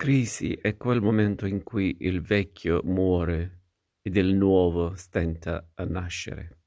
Crisi è quel momento in cui il vecchio muore ed il nuovo stenta a nascere.